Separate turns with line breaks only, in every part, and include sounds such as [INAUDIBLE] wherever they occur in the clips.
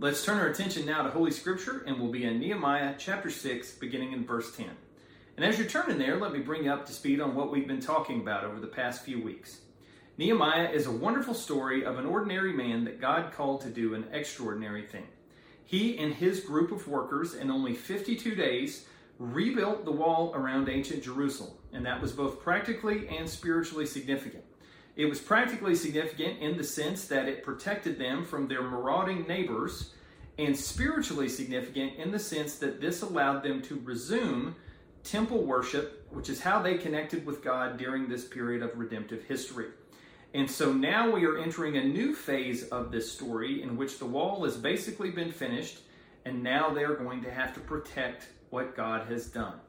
Let's turn our attention now to Holy Scripture, and we'll be in Nehemiah chapter 6, beginning in verse 10. And as you're turning there, let me bring you up to speed on what we've been talking about over the past few weeks. Nehemiah is a wonderful story of an ordinary man that God called to do an extraordinary thing. He and his group of workers, in only 52 days, rebuilt the wall around ancient Jerusalem, and that was both practically and spiritually significant. It was practically significant in the sense that it protected them from their marauding neighbors, and spiritually significant in the sense that this allowed them to resume temple worship, which is how they connected with God during this period of redemptive history. And so now we are entering a new phase of this story in which the wall has basically been finished, and now they're going to have to protect what God has done.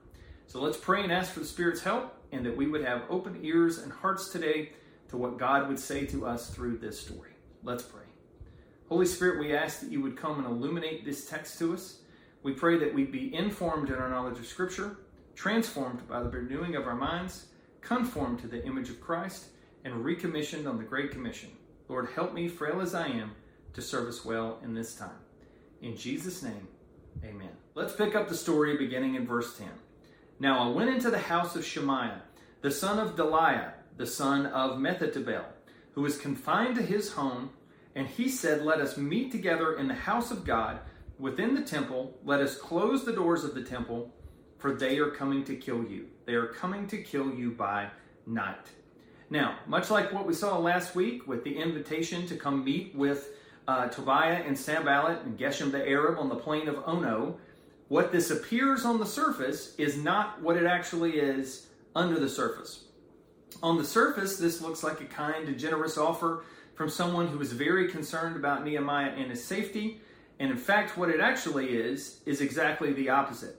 So let's pray and ask for the Spirit's help, and that we would have open ears and hearts today to what God would say to us through this story. Let's pray. Holy Spirit, we ask that you would come and illuminate this text to us. We pray that we'd be informed in our knowledge of Scripture, transformed by the renewing of our minds, conformed to the image of Christ, and recommissioned on the Great Commission. Lord, help me, frail as I am, to serve us well in this time. In Jesus' name, amen. Let's pick up the story beginning in verse 10. Now I went into the house of Shemaiah, the son of Delaiah the son of Mehetabel, who was confined to his home, and he said, Let us meet together in the house of God within the temple. Let us close the doors of the temple, for they are coming to kill you. They are coming to kill you by night. Now, much like what we saw last week with the invitation to come meet with uh, Tobiah and Sanballat and Geshem the Arab on the plain of Ono, what this appears on the surface is not what it actually is under the surface. On the surface, this looks like a kind and generous offer from someone who is very concerned about Nehemiah and his safety. And in fact, what it actually is, is exactly the opposite.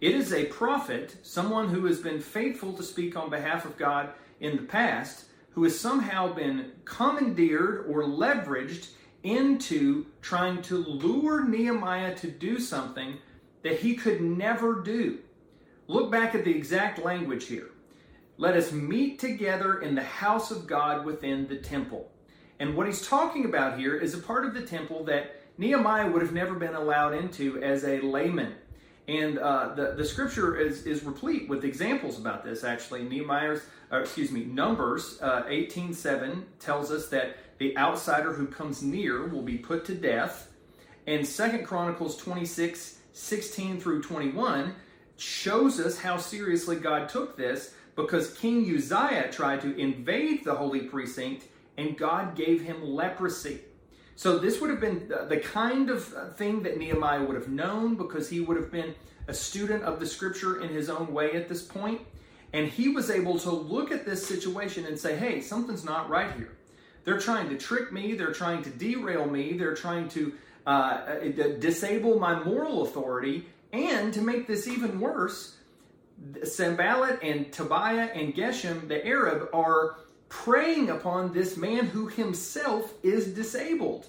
It is a prophet, someone who has been faithful to speak on behalf of God in the past, who has somehow been commandeered or leveraged into trying to lure Nehemiah to do something that he could never do. Look back at the exact language here. Let us meet together in the house of God within the temple. And what he's talking about here is a part of the temple that Nehemiah would have never been allowed into as a layman. And uh, the, the scripture is, is replete with examples about this, actually. Nehemiah's, excuse me, Numbers uh, 18.7 tells us that the outsider who comes near will be put to death. And Second Chronicles 26, 16 through 21 shows us how seriously God took this because King Uzziah tried to invade the holy precinct and God gave him leprosy. So, this would have been the kind of uh, thing that Nehemiah would have known because he would have been a student of the scripture in his own way at this point. And he was able to look at this situation and say, hey, something's not right here. They're trying to trick me, they're trying to derail me, they're trying to uh, uh disable my moral authority. And to make this even worse, Sanballat and Tobiah and Geshem, the Arab, are preying upon this man who himself is disabled.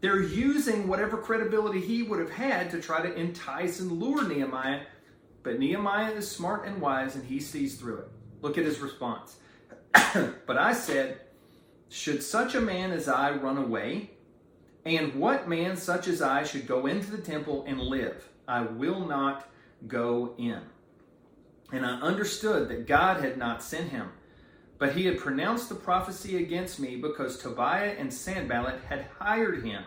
They're using whatever credibility he would have had to try to entice and lure Nehemiah. But Nehemiah is smart and wise and he sees through it. Look at his response. [COUGHS] but I said, Should such a man as I run away? And what man such as I should go into the temple and live? I will not go in. And I understood that God had not sent him, but he had pronounced the prophecy against me because Tobiah and Sanballat had hired him.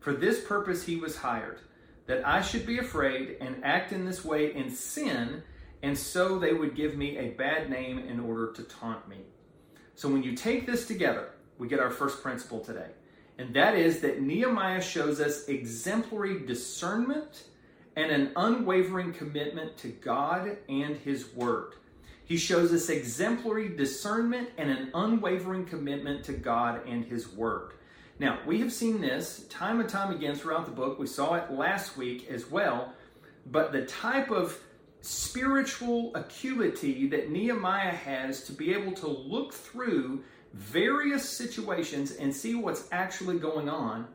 For this purpose he was hired, that I should be afraid and act in this way in sin, and so they would give me a bad name in order to taunt me. So when you take this together, we get our first principle today. And that is that Nehemiah shows us exemplary discernment and an unwavering commitment to God and His Word. He shows us exemplary discernment and an unwavering commitment to God and His Word. Now, we have seen this time and time again throughout the book. We saw it last week as well. But the type of spiritual acuity that Nehemiah has to be able to look through various situations and see what's actually going on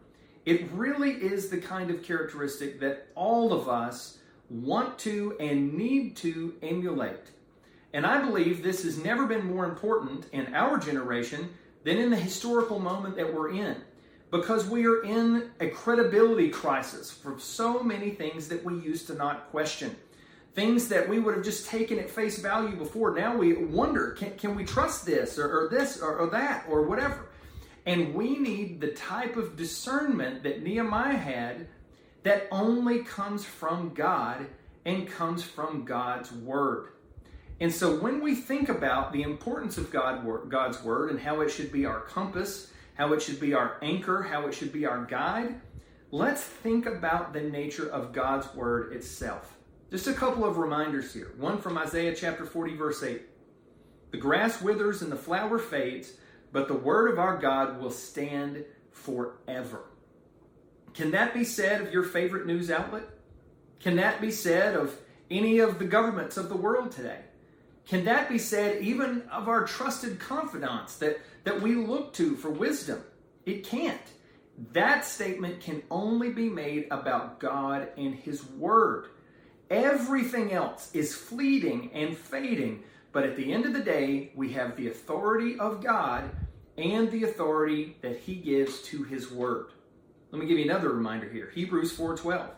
it really is the kind of characteristic that all of us want to and need to emulate. And I believe this has never been more important in our generation than in the historical moment that we're in. because we are in a credibility crisis for so many things that we used to not question. Things that we would have just taken at face value before. Now we wonder can, can we trust this or, or this or, or that or whatever? And we need the type of discernment that Nehemiah had that only comes from God and comes from God's Word. And so when we think about the importance of God, God's Word and how it should be our compass, how it should be our anchor, how it should be our guide, let's think about the nature of God's Word itself. Just a couple of reminders here. One from Isaiah chapter 40, verse 8. The grass withers and the flower fades, but the word of our God will stand forever. Can that be said of your favorite news outlet? Can that be said of any of the governments of the world today? Can that be said even of our trusted confidants that, that we look to for wisdom? It can't. That statement can only be made about God and His Word. Everything else is fleeting and fading, but at the end of the day, we have the authority of God and the authority that he gives to his word. Let me give you another reminder here. Hebrews 4:12.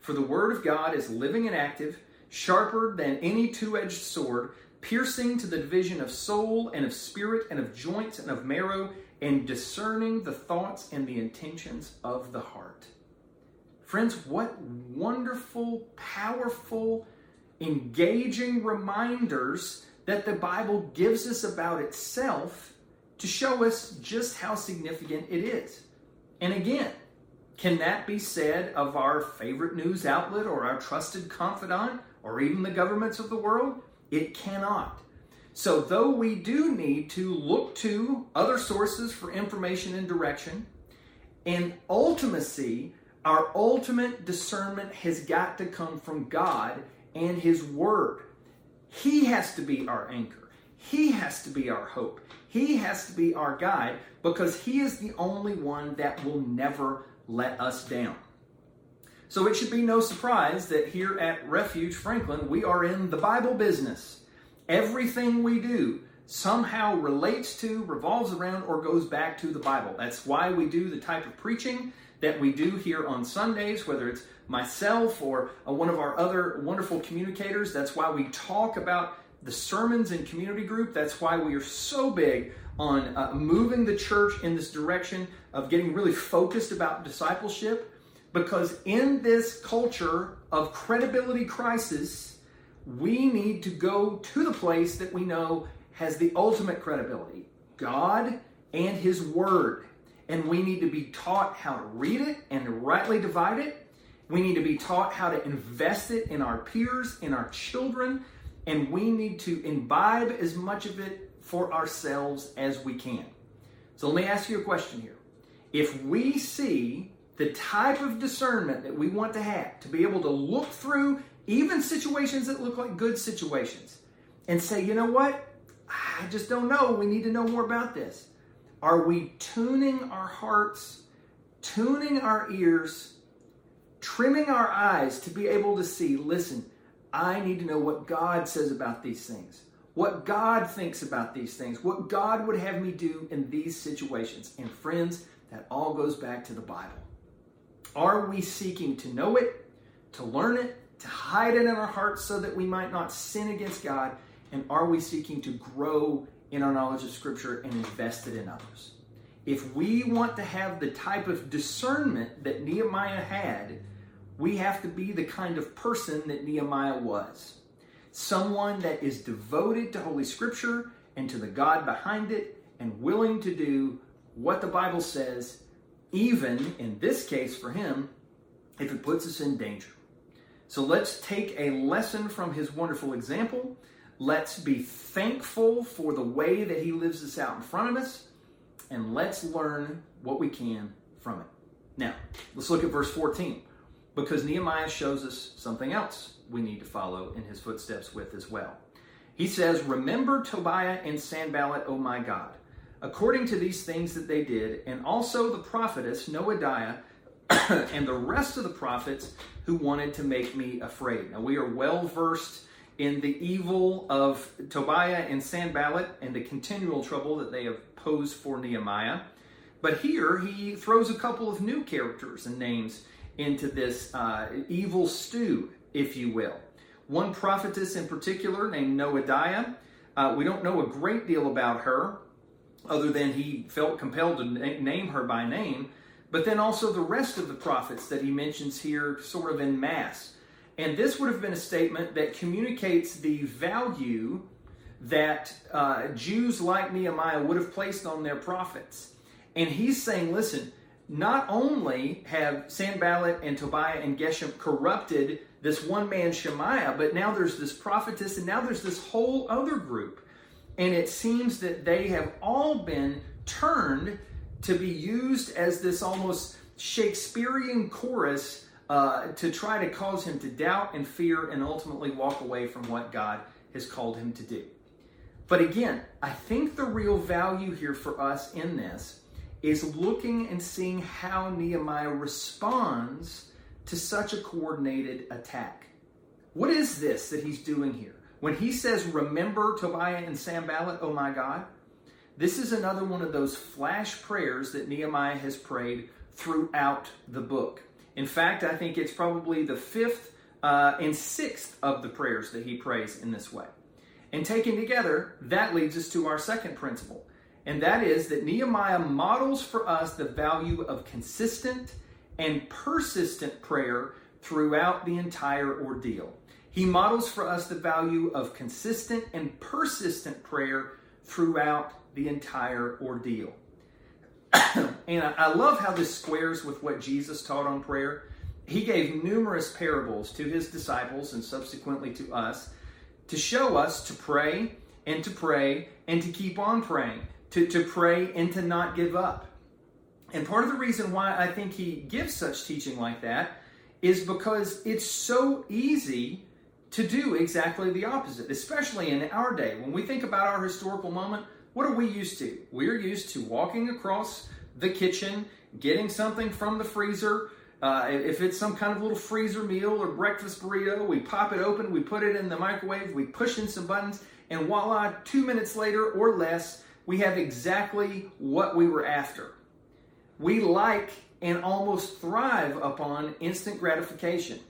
For the word of God is living and active, sharper than any two-edged sword, piercing to the division of soul and of spirit and of joints and of marrow, and discerning the thoughts and the intentions of the heart. Friends, what wonderful, powerful, engaging reminders that the Bible gives us about itself to show us just how significant it is. And again, can that be said of our favorite news outlet or our trusted confidant or even the governments of the world? It cannot. So, though we do need to look to other sources for information and direction, in ultimacy, our ultimate discernment has got to come from God and His Word. He has to be our anchor, He has to be our hope, He has to be our guide because He is the only one that will never let us down. So it should be no surprise that here at Refuge Franklin, we are in the Bible business. Everything we do somehow relates to, revolves around, or goes back to the Bible. That's why we do the type of preaching that we do here on Sundays, whether it's myself or uh, one of our other wonderful communicators. That's why we talk about the sermons in community group. That's why we are so big on uh, moving the church in this direction of getting really focused about discipleship. Because in this culture of credibility crisis, we need to go to the place that we know has the ultimate credibility God and His Word and we need to be taught how to read it and rightly divide it. We need to be taught how to invest it in our peers, in our children, and we need to imbibe as much of it for ourselves as we can. So let me ask you a question here. If we see the type of discernment that we want to have, to be able to look through even situations that look like good situations and say, you know what? I just don't know. We need to know more about this. Are we tuning our hearts, tuning our ears, trimming our eyes to be able to see? Listen, I need to know what God says about these things, what God thinks about these things, what God would have me do in these situations. And friends, that all goes back to the Bible. Are we seeking to know it, to learn it, to hide it in our hearts so that we might not sin against God? And are we seeking to grow in our knowledge of Scripture and invest it in others. If we want to have the type of discernment that Nehemiah had, we have to be the kind of person that Nehemiah was. Someone that is devoted to Holy Scripture and to the God behind it and willing to do what the Bible says, even in this case for him, if it puts us in danger. So let's take a lesson from his wonderful example Let's be thankful for the way that He lives this out in front of us, and let's learn what we can from it. Now, let's look at verse 14, because Nehemiah shows us something else we need to follow in his footsteps with as well. He says, Remember Tobiah and Sanballat, O my God, according to these things that they did, and also the prophetess Noadiah [COUGHS] and the rest of the prophets who wanted to make me afraid. Now, we are well versed in the evil of Tobiah and Sanballat and the continual trouble that they have posed for Nehemiah. But here he throws a couple of new characters and names into this uh, evil stew, if you will. One prophetess in particular named Noadiah. Uh, we don't know a great deal about her, other than he felt compelled to na- name her by name. But then also the rest of the prophets that he mentions here, sort of in mass. And this would have been a statement that communicates the value that uh, Jews like Nehemiah would have placed on their prophets. And he's saying, listen, not only have Sanballat and Tobiah and Geshem corrupted this one man Shemaiah, but now there's this prophetess, and now there's this whole other group. And it seems that they have all been turned to be used as this almost Shakespearean chorus uh, to try to cause him to doubt and fear and ultimately walk away from what God has called him to do. But again, I think the real value here for us in this is looking and seeing how Nehemiah responds to such a coordinated attack. What is this that he's doing here? When he says, Remember Tobiah and Sanballat, oh my God, this is another one of those flash prayers that Nehemiah has prayed throughout the book. In fact, I think it's probably the fifth uh, and sixth of the prayers that he prays in this way. And taken together, that leads us to our second principle, and that is that Nehemiah models for us the value of consistent and persistent prayer throughout the entire ordeal. He models for us the value of consistent and persistent prayer throughout the entire ordeal. And I love how this squares with what Jesus taught on prayer. He gave numerous parables to his disciples and subsequently to us to show us to pray and to pray and to keep on praying, to, to pray and to not give up. And part of the reason why I think he gives such teaching like that is because it's so easy to do exactly the opposite, especially in our day. When we think about our historical moment, what are we used to? We're used to walking across the kitchen, getting something from the freezer. Uh, if it's some kind of little freezer meal or breakfast burrito, we pop it open, we put it in the microwave, we push in some buttons, and voila, two minutes later or less, we have exactly what we were after. We like and almost thrive upon instant gratification.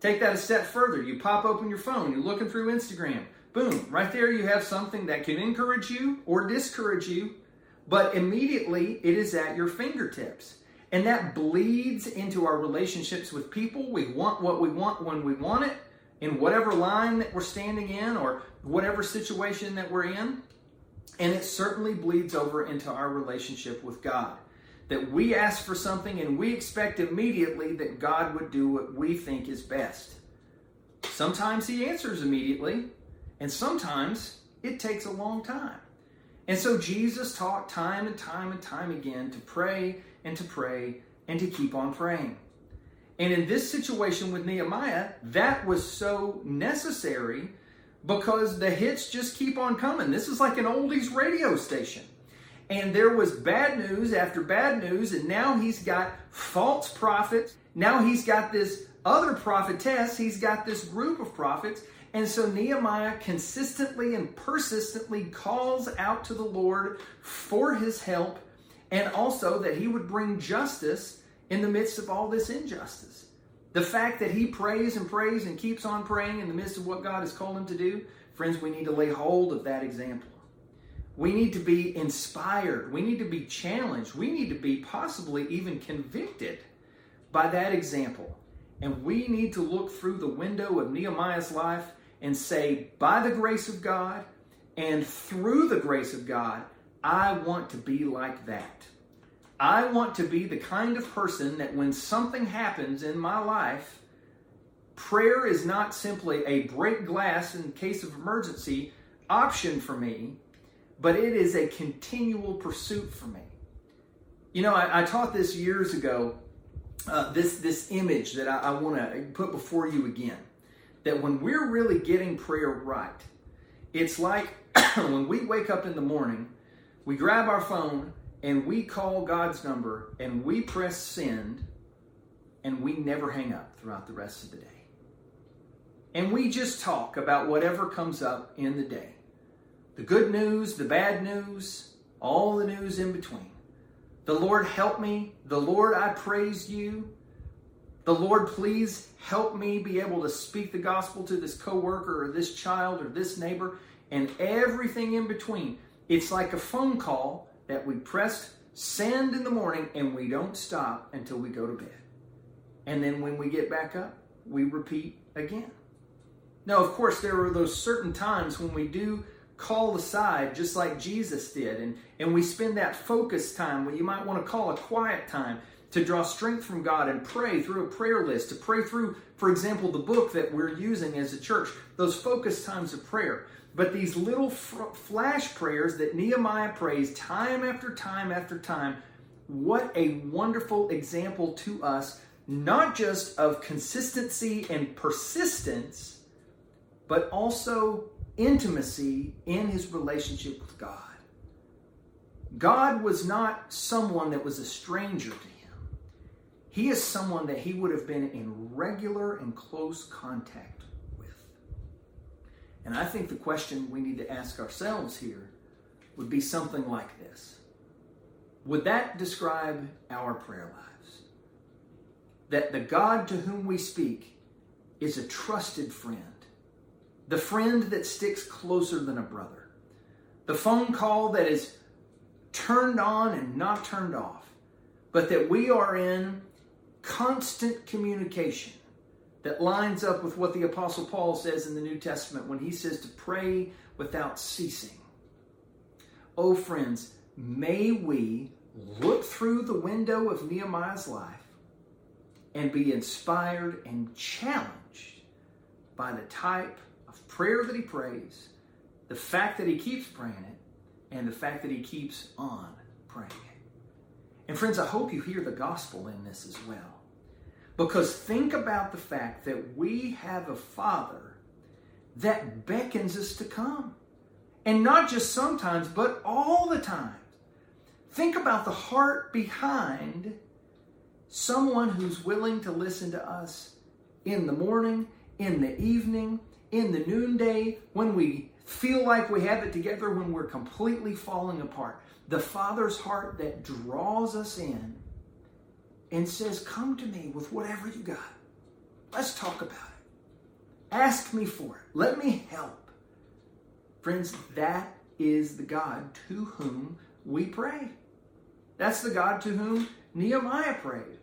Take that a step further. You pop open your phone, you're looking through Instagram. Boom, right there you have something that can encourage you or discourage you, but immediately it is at your fingertips. And that bleeds into our relationships with people. We want what we want when we want it, in whatever line that we're standing in or whatever situation that we're in. And it certainly bleeds over into our relationship with God. That we ask for something and we expect immediately that God would do what we think is best. Sometimes He answers immediately, and sometimes it takes a long time. And so Jesus taught time and time and time again to pray and to pray and to keep on praying. And in this situation with Nehemiah, that was so necessary because the hits just keep on coming. This is like an oldies radio station. And there was bad news after bad news, and now he's got false prophets. Now he's got this other prophetess. He's got this group of prophets. And so Nehemiah consistently and persistently calls out to the Lord for his help and also that he would bring justice in the midst of all this injustice. The fact that he prays and prays and keeps on praying in the midst of what God has called him to do, friends, we need to lay hold of that example. We need to be inspired. We need to be challenged. We need to be possibly even convicted by that example. And we need to look through the window of Nehemiah's life and say, by the grace of God and through the grace of God, I want to be like that. I want to be the kind of person that when something happens in my life, prayer is not simply a break glass in case of emergency option for me, but it is a continual pursuit for me. You know, I, I taught this years ago, uh, this, this image that I, I want to put before you again that when we're really getting prayer right, it's like [COUGHS] when we wake up in the morning, we grab our phone and we call God's number and we press send and we never hang up throughout the rest of the day. And we just talk about whatever comes up in the day the good news, the bad news, all the news in between. The Lord help me. The Lord I praise you. The Lord please help me be able to speak the gospel to this coworker or this child or this neighbor and everything in between. It's like a phone call that we press send in the morning and we don't stop until we go to bed. And then when we get back up, we repeat again. Now, of course, there are those certain times when we do call aside, just like Jesus did, and, and we spend that focus time, what you might want to call a quiet time, to draw strength from God and pray through a prayer list, to pray through, for example, the book that we're using as a church, those focus times of prayer. But these little flash prayers that Nehemiah prays time after time after time, what a wonderful example to us, not just of consistency and persistence, but also intimacy in his relationship with God. God was not someone that was a stranger to him. He is someone that he would have been in regular and close contact with. And I think the question we need to ask ourselves here would be something like this Would that describe our prayer lives? That the God to whom we speak is a trusted friend the friend that sticks closer than a brother, the phone call that is turned on and not turned off, but that we are in constant communication that lines up with what the Apostle Paul says in the New Testament when he says to pray without ceasing. Oh, friends, may we look through the window of Nehemiah's life and be inspired and challenged by the type of prayer that he prays, the fact that he keeps praying it, and the fact that he keeps on praying it. And friends, I hope you hear the gospel in this as well. Because think about the fact that we have a Father that beckons us to come. And not just sometimes, but all the time. Think about the heart behind someone who's willing to listen to us in the morning, in the evening, in the noonday, when we feel like we have it together, when we're completely falling apart. The Father's heart that draws us in and says, Come to me with whatever you got. Let's talk about it. Ask me for it. Let me help. Friends, that is the God to whom we pray. That's the God to whom Nehemiah prayed.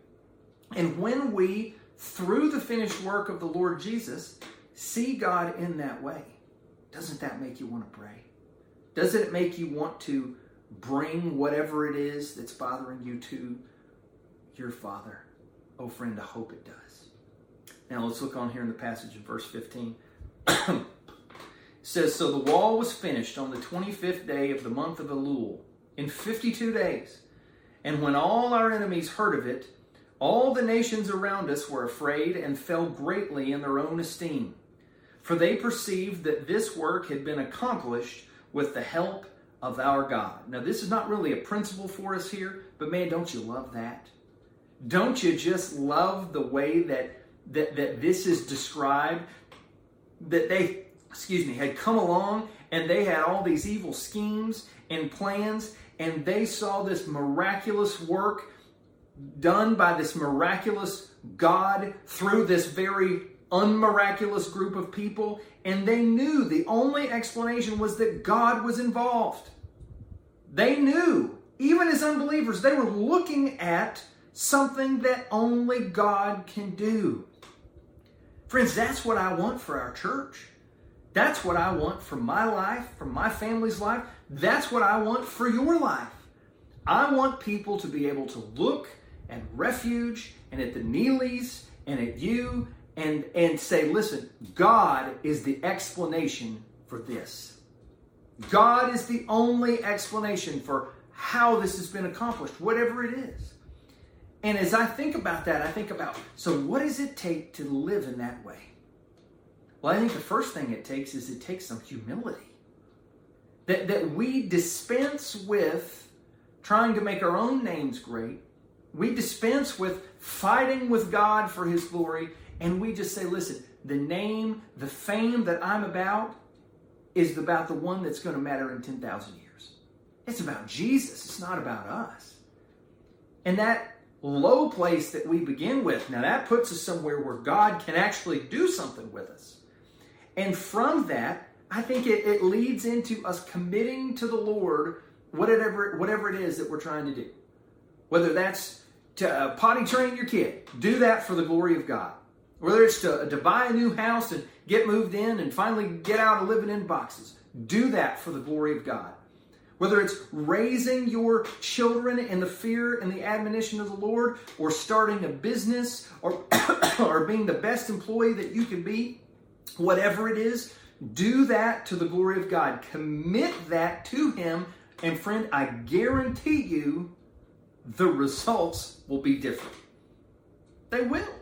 And when we, through the finished work of the Lord Jesus, see God in that way, doesn't that make you want to pray? Doesn't it make you want to bring whatever it is that's bothering you to your Father? Oh, friend, I hope it does. Now let's look on here in the passage in verse 15. [COUGHS] it says, So the wall was finished on the 25th day of the month of Elul, in 52 days. And when all our enemies heard of it, all the nations around us were afraid and fell greatly in their own esteem for they perceived that this work had been accomplished with the help of our God. Now, this is not really a principle for us here, but man, don't you love that? Don't you just love the way that that, that this is described? That they, excuse me, had come along and they had all these evil schemes and plans, and they saw this miraculous work done by this miraculous God through this very unmiraculous group of people, and they knew the only explanation was that God was involved. They knew, even as unbelievers, they were looking at something that only God can do. Friends, that's what I want for our church. That's what I want for my life, for my family's life. That's what I want for your life. I want people to be able to look at refuge and at the Neelys and at you and, and say, listen, God is the explanation for this. God is the only explanation for how this has been accomplished, whatever it is. And as I think about that, I think about so what does it take to live in that way? Well, I think the first thing it takes is it takes some humility. That, that we dispense with trying to make our own names great. We dispense with fighting with God for His glory and we just say, listen, the name, the fame that I'm about is about the one that's going to matter in 10,000 years. It's about Jesus, it's not about us. And that low place that we begin with, now that puts us somewhere where God can actually do something with us. And from that, I think it, it leads into us committing to the Lord whatever, whatever it is that we're trying to do. Whether that's to uh, potty train your kid, do that for the glory of God. Whether it's to, uh, to buy a new house and get moved in and finally get out of living in boxes, do that for the glory of God. Whether it's raising your children in the fear and the admonition of the Lord, or starting a business, or, [COUGHS] or being the best employee that you can be, whatever it is, do that to the glory of God. Commit that to Him. And friend, I guarantee you the results will be different. They will.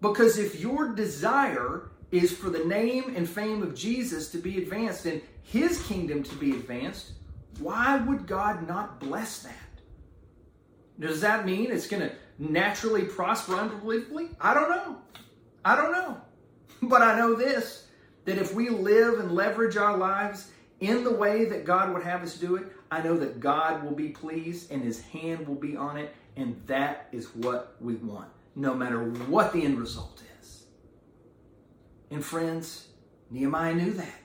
Because if your desire is for the name and fame of Jesus to be advanced and his kingdom to be advanced, why would God not bless that? Does that mean it's going to naturally prosper unbelievably? I don't know. I don't know. [LAUGHS] But I know this that if we live and leverage our lives in the way that God would have us do it, I know that God will be pleased and his hand will be on it, and that is what we want, no matter what the end result is. And friends, Nehemiah knew that.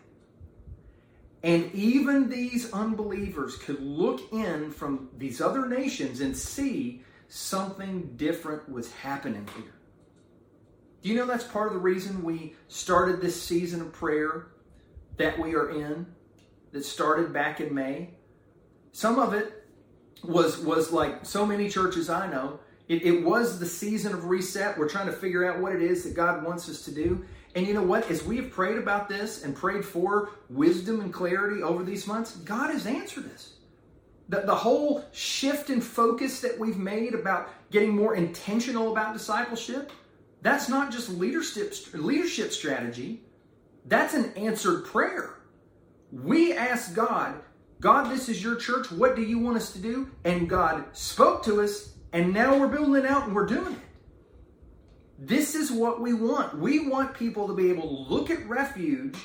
And even these unbelievers could look in from these other nations and see something different was happening here. Do you know that's part of the reason we started this season of prayer that we are in, that started back in May? Some of it was was like so many churches I know. It, it was the season of reset. We're trying to figure out what it is that God wants us to do. And you know what? As we have prayed about this and prayed for wisdom and clarity over these months, God has answered us. The, the whole shift in focus that we've made about getting more intentional about discipleship, that's not just leadership, leadership strategy, that's an answered prayer. We ask God, God, this is your church. What do you want us to do? And God spoke to us, and now we're building it out and we're doing it. This is what we want. We want people to be able to look at refuge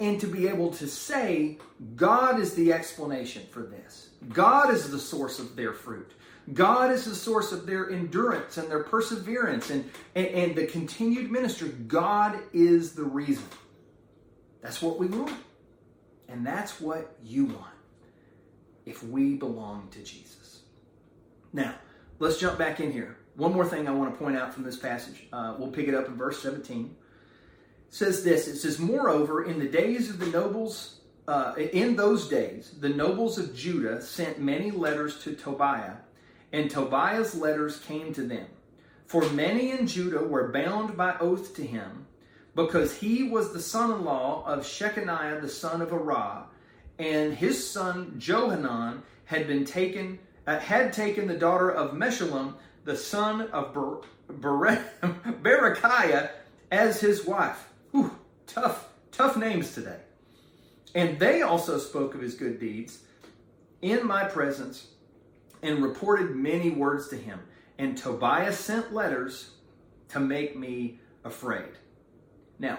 and to be able to say, God is the explanation for this. God is the source of their fruit. God is the source of their endurance and their perseverance and, and, and the continued ministry. God is the reason. That's what we want. And that's what you want if we belong to Jesus. Now, let's jump back in here. One more thing I want to point out from this passage. Uh, we'll pick it up in verse 17. It says this It says, Moreover, in the days of the nobles, uh, in those days, the nobles of Judah sent many letters to Tobiah, and Tobiah's letters came to them. For many in Judah were bound by oath to him, because he was the son in law of Shechaniah the son of Arah, and his son Johanan had been taken. Uh, had taken the daughter of Meshullam, the son of Ber- Ber- [LAUGHS] Berechiah, as his wife. Whew, tough, tough names today. And they also spoke of his good deeds in my presence and reported many words to him. And Tobias sent letters to make me afraid. Now,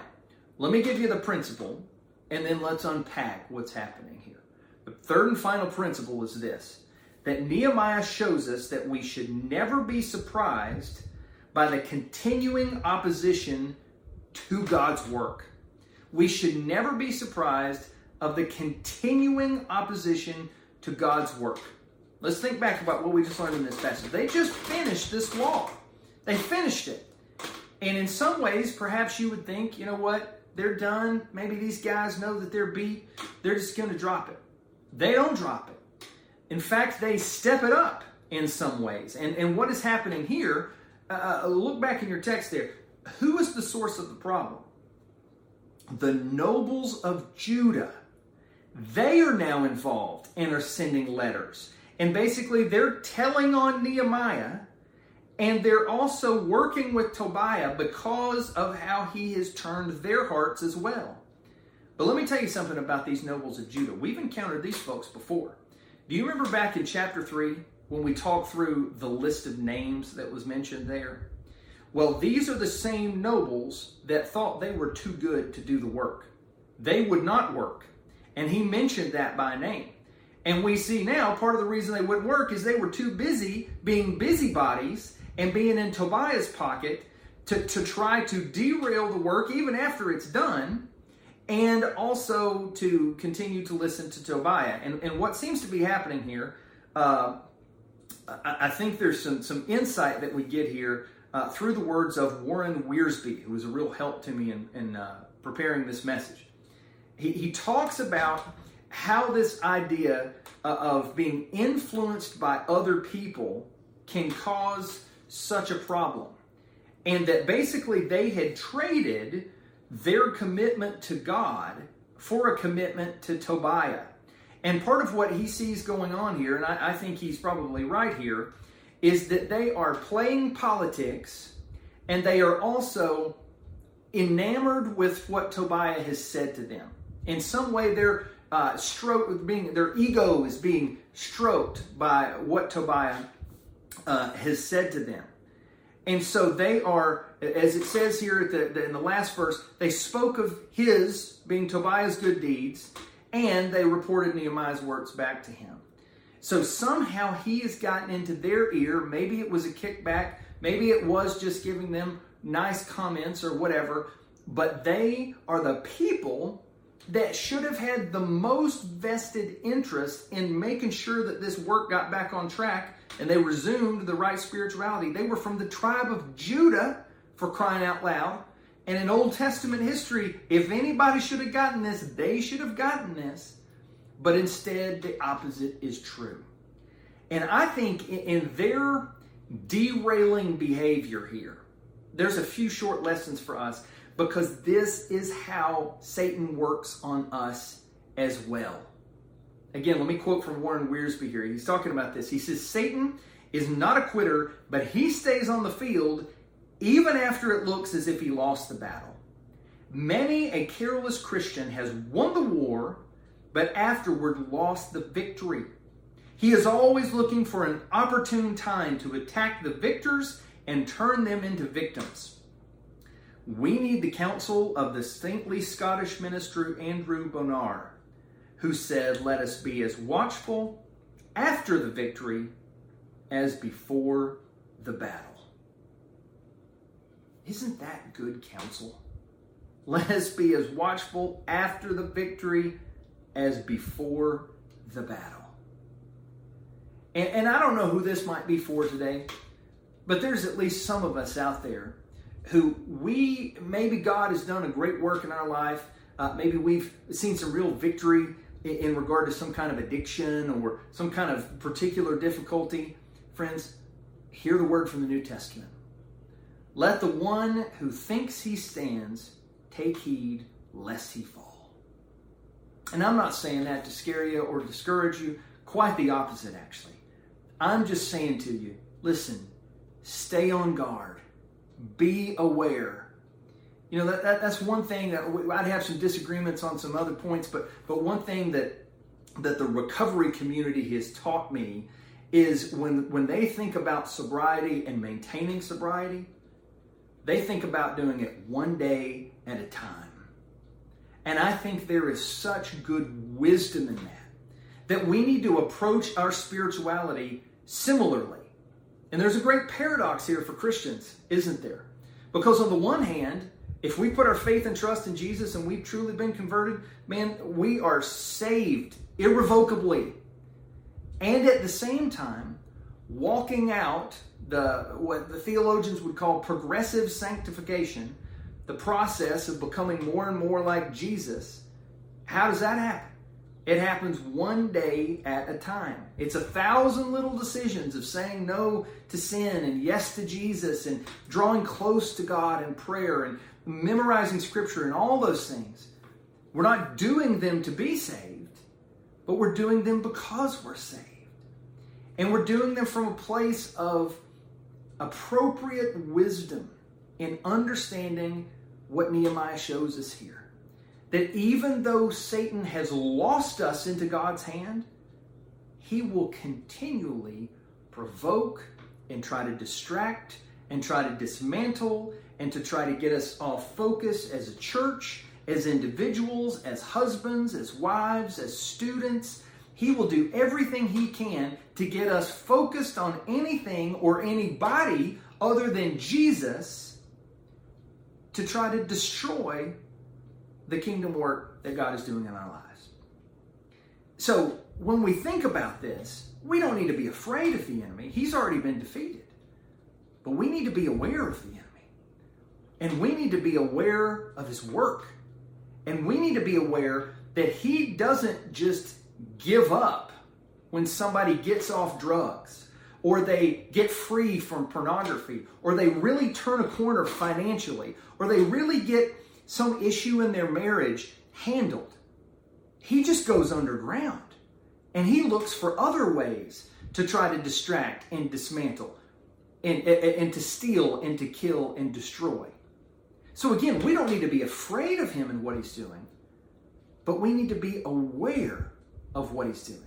let me give you the principle and then let's unpack what's happening here. The third and final principle is this that Nehemiah shows us that we should never be surprised by the continuing opposition to God's work. We should never be surprised of the continuing opposition to God's work. Let's think back about what we just learned in this passage. They just finished this wall. They finished it. And in some ways, perhaps you would think, you know what? They're done. Maybe these guys know that they're beat. They're just going to drop it. They don't drop it. In fact, they step it up in some ways. And, and what is happening here, uh, uh, look back in your text there. Who is the source of the problem? The nobles of Judah. They are now involved and are sending letters. And basically, they're telling on Nehemiah and they're also working with Tobiah because of how he has turned their hearts as well. But let me tell you something about these nobles of Judah. We've encountered these folks before. Do you remember back in chapter 3 when we talked through the list of names that was mentioned there? Well, these are the same nobles that thought they were too good to do the work. They would not work. And he mentioned that by name. And we see now part of the reason they wouldn't work is they were too busy being busybodies and being in Tobiah's pocket to, to try to derail the work even after it's done and also to continue to listen to Tobiah. And, and what seems to be happening here, uh, I, I, think there's some, some insight that we get here uh, through the words of Warren Wiersbe, who was a real help to me in, in uh, preparing this message. He, he talks about how this idea uh, of being influenced by other people can cause such a problem. And that basically they had traded their commitment to God for a commitment to Tobiah. And part of what he sees going on here, and I, I, think he's probably right here, is that they are playing politics and they are also enamored with what Tobiah has said to them. In some way, their uh, stroke being their ego is being stroked by what Tobiah uh, has said to them. And so they are, as it says here the, the, in the last verse, they spoke of his, being Tobiah's good deeds, and they reported Nehemiah's works back to him. So somehow he has gotten into their ear. Maybe it was a kickback. Maybe it was just giving them nice comments or whatever. But they are the people that should have had the most vested interest in making sure that this work got back on track and they resumed the right spirituality. They were from the tribe of Judah, for crying out loud. And in Old Testament history, if anybody should have gotten this, they should have gotten this. But instead, the opposite is true. And I think in their derailing behavior here, there's a few short lessons for us because this is how Satan works on us as well. Again, let me quote from Warren Wiersbe here. He's talking about this. He says, Satan is not a quitter, but he stays on the field even after it looks as if he lost the battle. Many a careless Christian has won the war, but afterward lost the victory. He is always looking for an opportune time to attack the victors and turn them into victims. We need the counsel of the saintly Scottish minister Andrew Bonar, who said, Let us be as watchful after the victory as before the battle. Isn't that good counsel? Let us be as watchful after the victory as before the battle. And, and I don't know who this might be for today, but there's at least some of us out there who we maybe God has done a great work in our life. Uh, maybe we've seen some real victory in, regard to some kind of addiction or some kind of particular difficulty. Friends, hear the word from the New Testament. Let the one who thinks he stands take heed lest he fall. And I'm not saying that to scare you or discourage you, quite the opposite, actually. I'm just saying to you listen, stay on guard be aware. You know, that, that, that's one thing that I'd have some disagreements on some other points, but, but one thing that, that the recovery community has taught me is when, when they think about sobriety and maintaining sobriety, they think about doing it one day at a time. And I think there is such good wisdom in that, that we need to approach our spirituality similarly. And there's a great paradox here for Christians, isn't there? Because on the one hand, if we put our faith and trust in Jesus and we've truly been converted, man, we are saved irrevocably. And at the same time, walking out the what the theologians would call progressive sanctification, the process of becoming more and more like Jesus. How does that happen? It happens one day at a time. It's a thousand little decisions of saying no to sin and yes to Jesus and drawing close to God in prayer and memorizing scripture and all those things. We're not doing them to be saved, but we're doing them because we're saved. And we're doing them from a place of appropriate wisdom in understanding what Nehemiah shows us here that even though Satan has lost us into God's hand, he will continually provoke and try to distract and try to dismantle and to try to get us off focus as a church, as individuals, as husbands, as wives, as students, he will do everything he can to get us focused on anything or anybody other than Jesus to try to destroy the kingdom work that God is doing in our lives. So, when we think about this, we don't need to be afraid of the enemy. He's already been defeated. But we need to be aware of the enemy. And we need to be aware of his work. And we need to be aware that he doesn't just give up when somebody gets off drugs or they get free from pornography or they really turn a corner financially or they really get some issue in their marriage handled. He just goes underground and he looks for other ways to try to distract and dismantle and, and, and to steal and to kill and destroy. So again, we don't need to be afraid of him and what he's doing, but we need to be aware of what he's doing.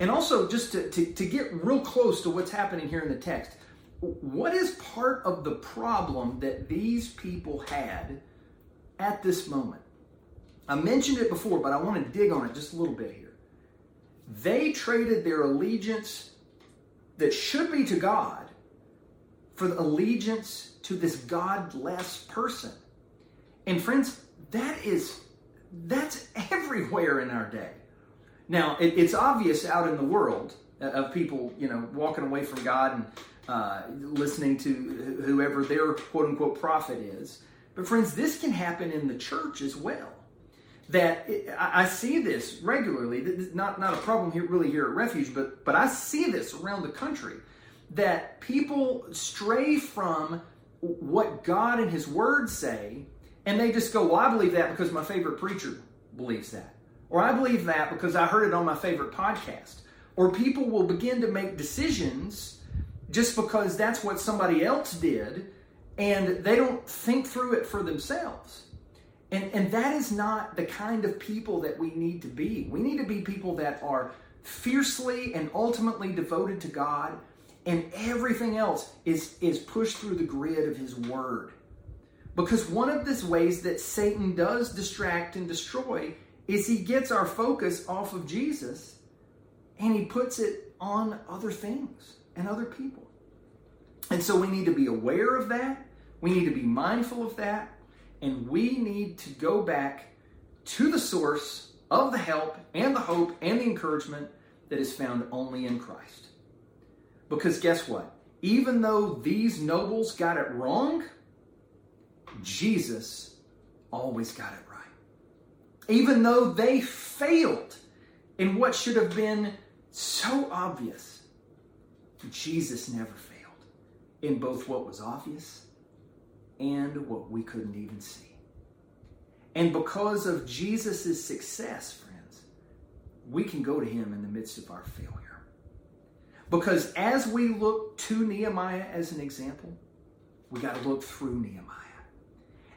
And also, just to, to, to, get real close to what's happening here in the text, what is part of the problem that these people had at this moment? I mentioned it before, but I want to dig on it just a little bit here. They traded their allegiance that should be to God for the allegiance to this godless person. And friends, that is that's everywhere in our day. Now, it, it's obvious out in the world uh, of people, you know, walking away from God and uh, listening to whoever their quote unquote prophet is. But, friends, this can happen in the church as well. That I see this regularly. Not not a problem here, really, here at Refuge, but but I see this around the country. That people stray from what God and His Word say, and they just go, "Well, I believe that because my favorite preacher believes that." Or I believe that because I heard it on my favorite podcast. Or people will begin to make decisions just because that's what somebody else did and they don't think through it for themselves. And, and that is not the kind of people that we need to be. We need to be people that are fiercely and ultimately devoted to God, and everything else is, is pushed through the grid of His Word. Because one of the ways that Satan does distract and destroy is he gets our focus off of Jesus and he puts it on other things and other people. And so we need to be aware of that. We need to be mindful of that. And we need to go back to the source of the help and the hope and the encouragement that is found only in Christ. Because guess what? Even though these nobles got it wrong, Jesus always got it right. even though they failed in what should have been so obvious, Jesus never failed in both what was obvious and what we couldn't even see. And because of Jesus' success, friends, we can go to him in the midst of our failure. Because as we look to Nehemiah as an example, we got to look through Nehemiah.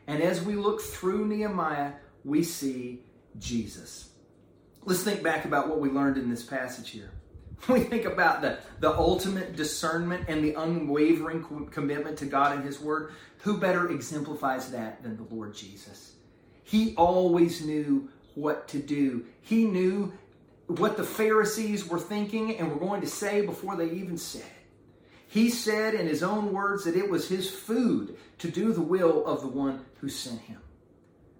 And as we look through Nehemiah, we see Jesus. Let's think back about what we learned in this passage here. [LAUGHS] We think about the, the ultimate discernment and the unwavering commitment to God and His Word. Who better exemplifies that than the Lord Jesus? He always knew what to do. He knew what the Pharisees were thinking and were going to say before they even said it. He said in his own words that it was his food to do the will of the one who sent him.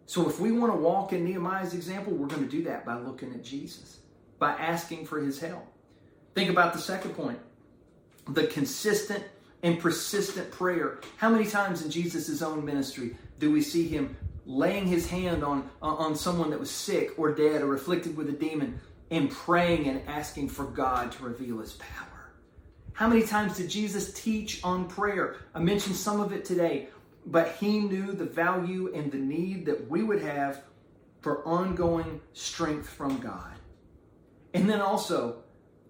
So if we want to walk in Nehemiah's example, we're going to do that by looking at Jesus, by asking for his help. Think about the second point the consistent and persistent prayer. How many times in Jesus' own ministry do we see him laying his hand on, on someone that was sick or dead or afflicted with a demon and praying and asking for God to reveal his power? How many times did Jesus teach on prayer? I mentioned some of it today but he knew the value and the need that we would have for ongoing strength from God. And then also,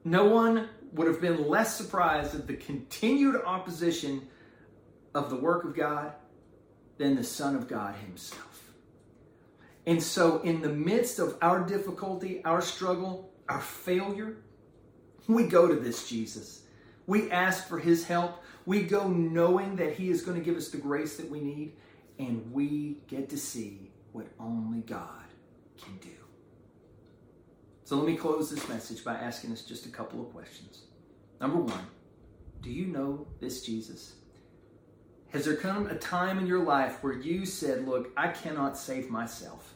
no one would have been less surprised at the continued opposition of the work of God than the Son of God himself. And so, in the midst of our difficulty, our struggle, our failure, we go to this Jesus. We ask for his help. We go knowing that He is going to give us the grace that we need, and we get to see what only God can do. So let me close this message by asking us just a couple of questions. Number one, do you know this Jesus? Has there come a time in your life where you said, Look, I cannot save myself,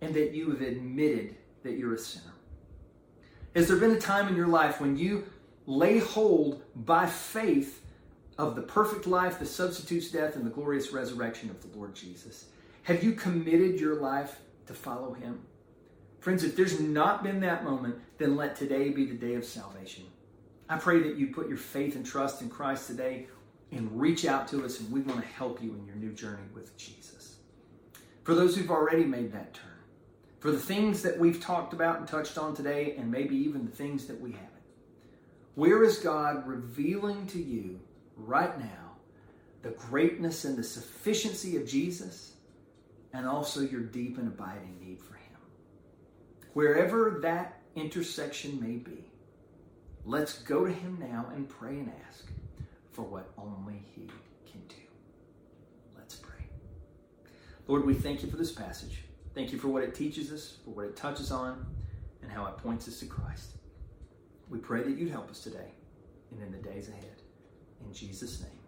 and that you have admitted that you're a sinner? Has there been a time in your life when you lay hold by faith of the perfect life, the substitute's death, and the glorious resurrection of the Lord Jesus? Have you committed your life to follow him? Friends, if there's not been that moment, then let today be the day of salvation. I pray that you put your faith and trust in Christ today and reach out to us, and we want to help you in your new journey with Jesus. For those who've already made that turn, for the things that we've talked about and touched on today, and maybe even the things that we haven't, where is God revealing to you right now the greatness and the sufficiency of Jesus, and also your deep and abiding need for Him? Wherever that intersection may be, let's go to Him now and pray and ask for what only He can do. Let's pray. Lord, we thank you for this passage. Thank you for what it teaches us, for what it touches on, and how it points us to Christ. We pray that you'd help us today and in the days ahead. In Jesus' name.